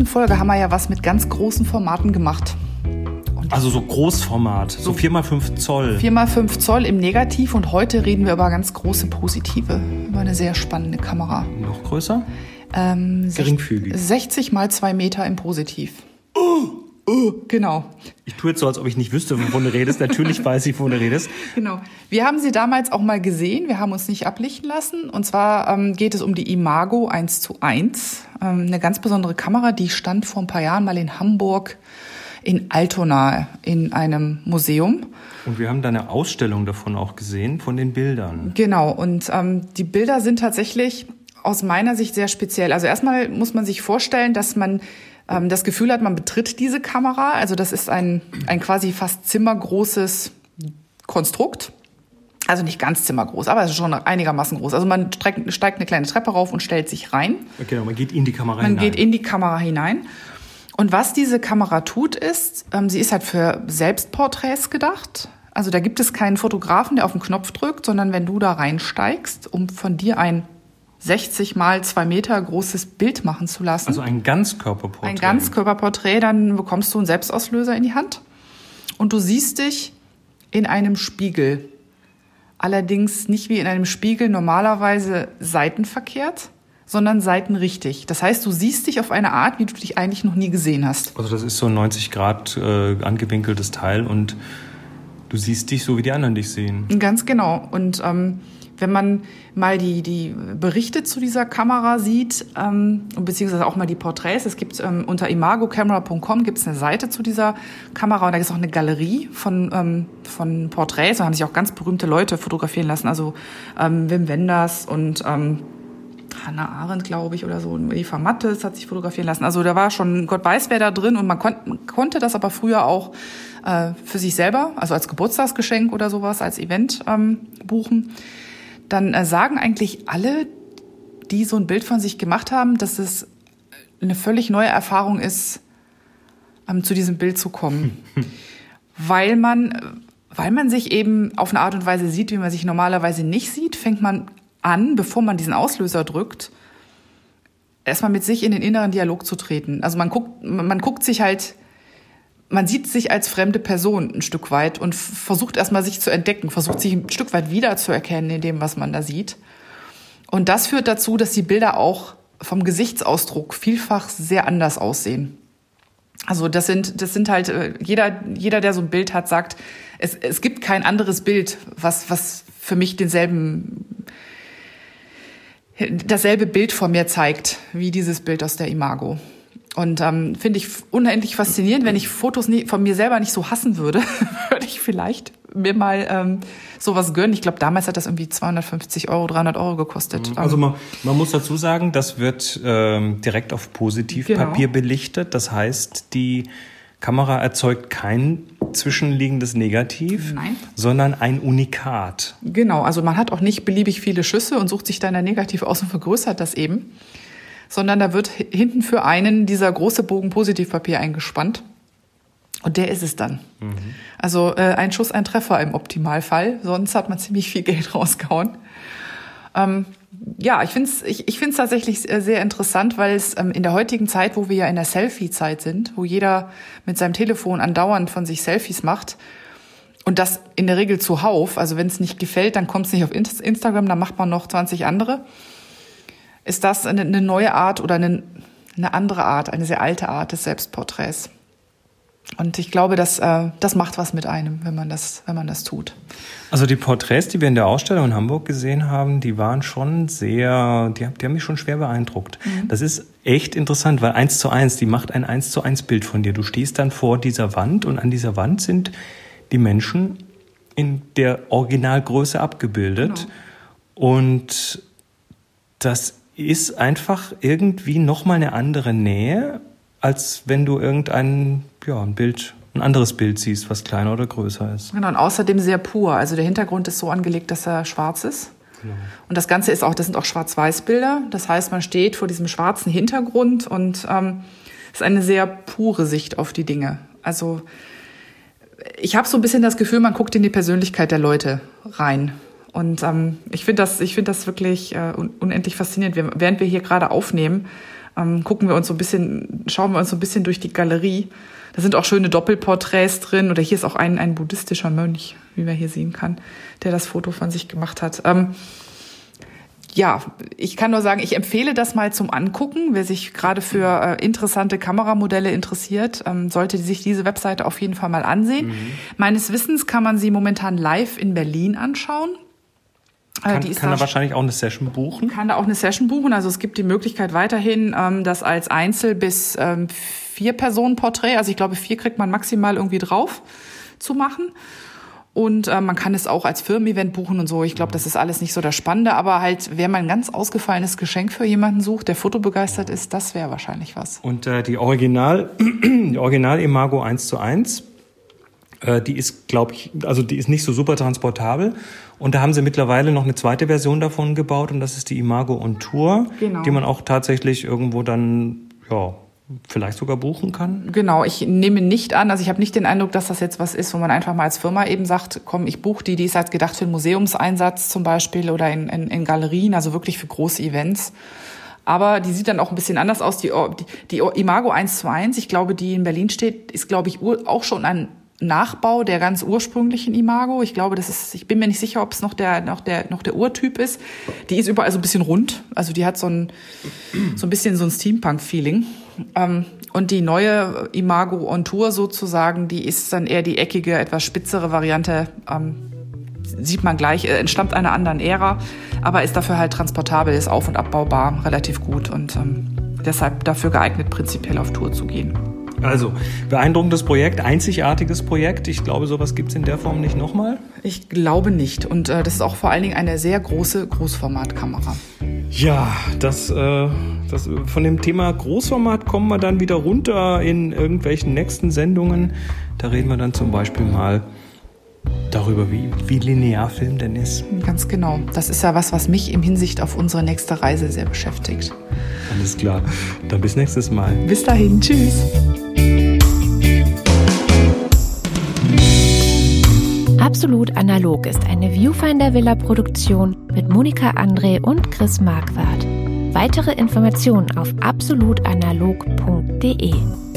ersten Folge haben wir ja was mit ganz großen Formaten gemacht. Also so Großformat, so 4x5 Zoll. 4x5 Zoll im Negativ und heute reden wir über ganz große Positive. Über eine sehr spannende Kamera. Noch größer? Ähm, Geringfügig. 60 mal 2 Meter im Positiv. Genau. Ich tue jetzt so, als ob ich nicht wüsste, wovon du redest. Natürlich weiß ich, wovon du redest. Genau. Wir haben sie damals auch mal gesehen. Wir haben uns nicht ablichten lassen. Und zwar ähm, geht es um die Imago 1 zu 1. Ähm, eine ganz besondere Kamera, die stand vor ein paar Jahren mal in Hamburg in Altona in einem Museum. Und wir haben da eine Ausstellung davon auch gesehen, von den Bildern. Genau, und ähm, die Bilder sind tatsächlich aus meiner Sicht sehr speziell. Also erstmal muss man sich vorstellen, dass man ähm, das Gefühl hat, man betritt diese Kamera. Also das ist ein, ein quasi fast zimmergroßes Konstrukt. Also nicht ganz zimmergroß, aber es ist schon einigermaßen groß. Also man steigt, steigt eine kleine Treppe rauf und stellt sich rein. Genau, man geht in die Kamera man hinein. Man geht in die Kamera hinein. Und was diese Kamera tut, ist, ähm, sie ist halt für Selbstporträts gedacht. Also da gibt es keinen Fotografen, der auf den Knopf drückt, sondern wenn du da reinsteigst, um von dir ein 60 mal zwei Meter großes Bild machen zu lassen. Also ein Ganzkörperporträt. Ein Ganzkörperporträt, dann bekommst du einen Selbstauslöser in die Hand und du siehst dich in einem Spiegel. Allerdings nicht wie in einem Spiegel normalerweise seitenverkehrt, sondern seitenrichtig. Das heißt, du siehst dich auf eine Art, wie du dich eigentlich noch nie gesehen hast. Also das ist so ein 90 Grad äh, angewinkeltes Teil und du siehst dich so, wie die anderen dich sehen. Ganz genau. Und ähm, wenn man mal die, die Berichte zu dieser Kamera sieht, ähm, beziehungsweise auch mal die Porträts, es gibt ähm, unter imagocamera.com gibt es eine Seite zu dieser Kamera und da gibt es auch eine Galerie von, ähm, von Porträts. Da haben sich auch ganz berühmte Leute fotografieren lassen, also ähm, Wim Wenders und ähm, Hannah Arendt, glaube ich, oder so. Eva Mattes hat sich fotografieren lassen. Also da war schon Gott weiß wer da drin und man, kon konnte das aber früher auch äh, für sich selber, also als Geburtstagsgeschenk oder sowas, als Event ähm, buchen dann äh, sagen eigentlich alle, die so ein Bild von sich gemacht haben, dass es eine völlig neue Erfahrung ist, ähm, zu diesem Bild zu kommen. weil man, weil man sich eben auf eine Art und Weise sieht, wie man sich normalerweise nicht sieht, fängt man an, bevor man diesen Auslöser drückt, erstmal mit sich in den inneren Dialog zu treten. Also man guckt, man guckt sich halt man sieht sich als fremde Person ein Stück weit und versucht erstmal sich zu entdecken, versucht sich ein Stück weit wiederzuerkennen in dem, was man da sieht. Und das führt dazu, dass die Bilder auch vom Gesichtsausdruck vielfach sehr anders aussehen. Also das sind, das sind halt, äh, jeder, jeder, der so ein Bild hat, sagt, es, es gibt kein anderes Bild, was, was für mich denselben, dasselbe Bild vor mir zeigt, wie dieses Bild aus der Imago. Und ähm, finde ich unendlich faszinierend. Wenn ich Fotos nie, von mir selber nicht so hassen würde, würde ich vielleicht mir mal ähm, sowas gönnen. Ich glaube, damals hat das irgendwie 250 Euro, 300 Euro gekostet. Mhm. Also man, man muss dazu sagen, das wird ähm, direkt auf Positivpapier genau. belichtet. Das heißt, die Kamera erzeugt kein zwischenliegendes Negativ, Nein. sondern ein Unikat. Genau, also man hat auch nicht beliebig viele Schüsse und sucht sich dann ein Negativ aus und vergrößert das eben sondern da wird hinten für einen dieser große Bogen Positivpapier eingespannt. Und der ist es dann. Mhm. Also äh, ein Schuss, ein Treffer im Optimalfall. Sonst hat man ziemlich viel Geld rausgehauen. Ähm, ja, ich finde es ich, ich find's tatsächlich sehr interessant, weil es ähm, in der heutigen Zeit, wo wir ja in der Selfie-Zeit sind, wo jeder mit seinem Telefon andauernd von sich Selfies macht, und das in der Regel zuhauf, also wenn es nicht gefällt, dann kommt es nicht auf Instagram, dann macht man noch 20 andere ist das eine, eine neue Art oder eine, eine andere Art, eine sehr alte Art des Selbstporträts. Und ich glaube, dass äh, das macht was mit einem, wenn man das, wenn man das tut. Also die Porträts, die wir in der Ausstellung in Hamburg gesehen haben, die waren schon sehr, die, die haben mich schon schwer beeindruckt. Mhm. Das ist echt interessant, weil eins zu eins, die macht ein eins zu eins Bild von dir. Du stehst dann vor dieser Wand und an dieser Wand sind die Menschen in der Originalgröße abgebildet. Genau. Und das ist einfach irgendwie nochmal eine andere Nähe, als wenn du irgendein ja, ein Bild, ein anderes Bild siehst, was kleiner oder größer ist. Genau, und außerdem sehr pur. Also der Hintergrund ist so angelegt, dass er schwarz ist. Genau. Und das Ganze ist auch, das sind auch Schwarz-Weiß-Bilder. Das heißt, man steht vor diesem schwarzen Hintergrund und ähm, ist eine sehr pure Sicht auf die Dinge. Also ich habe so ein bisschen das Gefühl, man guckt in die Persönlichkeit der Leute rein. Und ähm, ich finde das, ich finde das wirklich äh, unendlich faszinierend. Wir, während wir hier gerade aufnehmen, ähm, gucken wir uns so ein bisschen, schauen wir uns so ein bisschen durch die Galerie. Da sind auch schöne Doppelporträts drin. Oder hier ist auch ein, ein buddhistischer Mönch, wie man hier sehen kann, der das Foto von sich gemacht hat. Ähm, ja, ich kann nur sagen, ich empfehle das mal zum Angucken. Wer sich gerade für äh, interessante Kameramodelle interessiert, ähm, sollte sich diese Webseite auf jeden Fall mal ansehen. Mhm. Meines Wissens kann man sie momentan live in Berlin anschauen. Äh, kann, kann da wahrscheinlich auch eine Session buchen? Kann da auch eine Session buchen. Also es gibt die Möglichkeit weiterhin, ähm, das als Einzel- bis ähm, vier Personen Porträt, also ich glaube vier kriegt man maximal irgendwie drauf zu machen. Und äh, man kann es auch als Firmen-Event buchen und so. Ich glaube, das ist alles nicht so das Spannende. Aber halt, wer mal ein ganz ausgefallenes Geschenk für jemanden sucht, der fotobegeistert ist, das wäre wahrscheinlich was. Und äh, die Original, die Original Imago 1 zu 1, äh, die ist, glaube ich, also die ist nicht so super transportabel. Und da haben sie mittlerweile noch eine zweite Version davon gebaut und das ist die Imago on Tour, genau. die man auch tatsächlich irgendwo dann ja, vielleicht sogar buchen kann? Genau, ich nehme nicht an, also ich habe nicht den Eindruck, dass das jetzt was ist, wo man einfach mal als Firma eben sagt, komm, ich buche die, die ist halt gedacht für einen Museumseinsatz zum Beispiel oder in, in, in Galerien, also wirklich für große Events. Aber die sieht dann auch ein bisschen anders aus. Die, die, die Imago 121, ich glaube, die in Berlin steht, ist, glaube ich, auch schon ein Nachbau der ganz ursprünglichen Imago. Ich glaube, das ist, ich bin mir nicht sicher, ob es noch der, noch der, noch der Urtyp ist. Die ist überall so ein bisschen rund. Also die hat so ein, so ein bisschen so ein Steampunk-Feeling. Ähm, und die neue Imago on Tour sozusagen, die ist dann eher die eckige, etwas spitzere Variante. Ähm, sieht man gleich, äh, entstammt einer anderen Ära, aber ist dafür halt transportabel, ist auf- und abbaubar, relativ gut und ähm, deshalb dafür geeignet, prinzipiell auf Tour zu gehen. Also, beeindruckendes Projekt, einzigartiges Projekt. Ich glaube, sowas gibt es in der Form nicht nochmal. Ich glaube nicht. Und äh, das ist auch vor allen Dingen eine sehr große Großformatkamera. Ja, das, äh, das, von dem Thema Großformat kommen wir dann wieder runter in irgendwelchen nächsten Sendungen. Da reden wir dann zum Beispiel mal darüber, wie, wie Linearfilm denn ist. Ganz genau. Das ist ja was, was mich im Hinsicht auf unsere nächste Reise sehr beschäftigt. Alles klar. Dann bis nächstes Mal. Bis dahin. Tschüss. Absolut Analog ist eine Viewfinder Villa Produktion mit Monika André und Chris Marquardt. Weitere Informationen auf absolutanalog.de.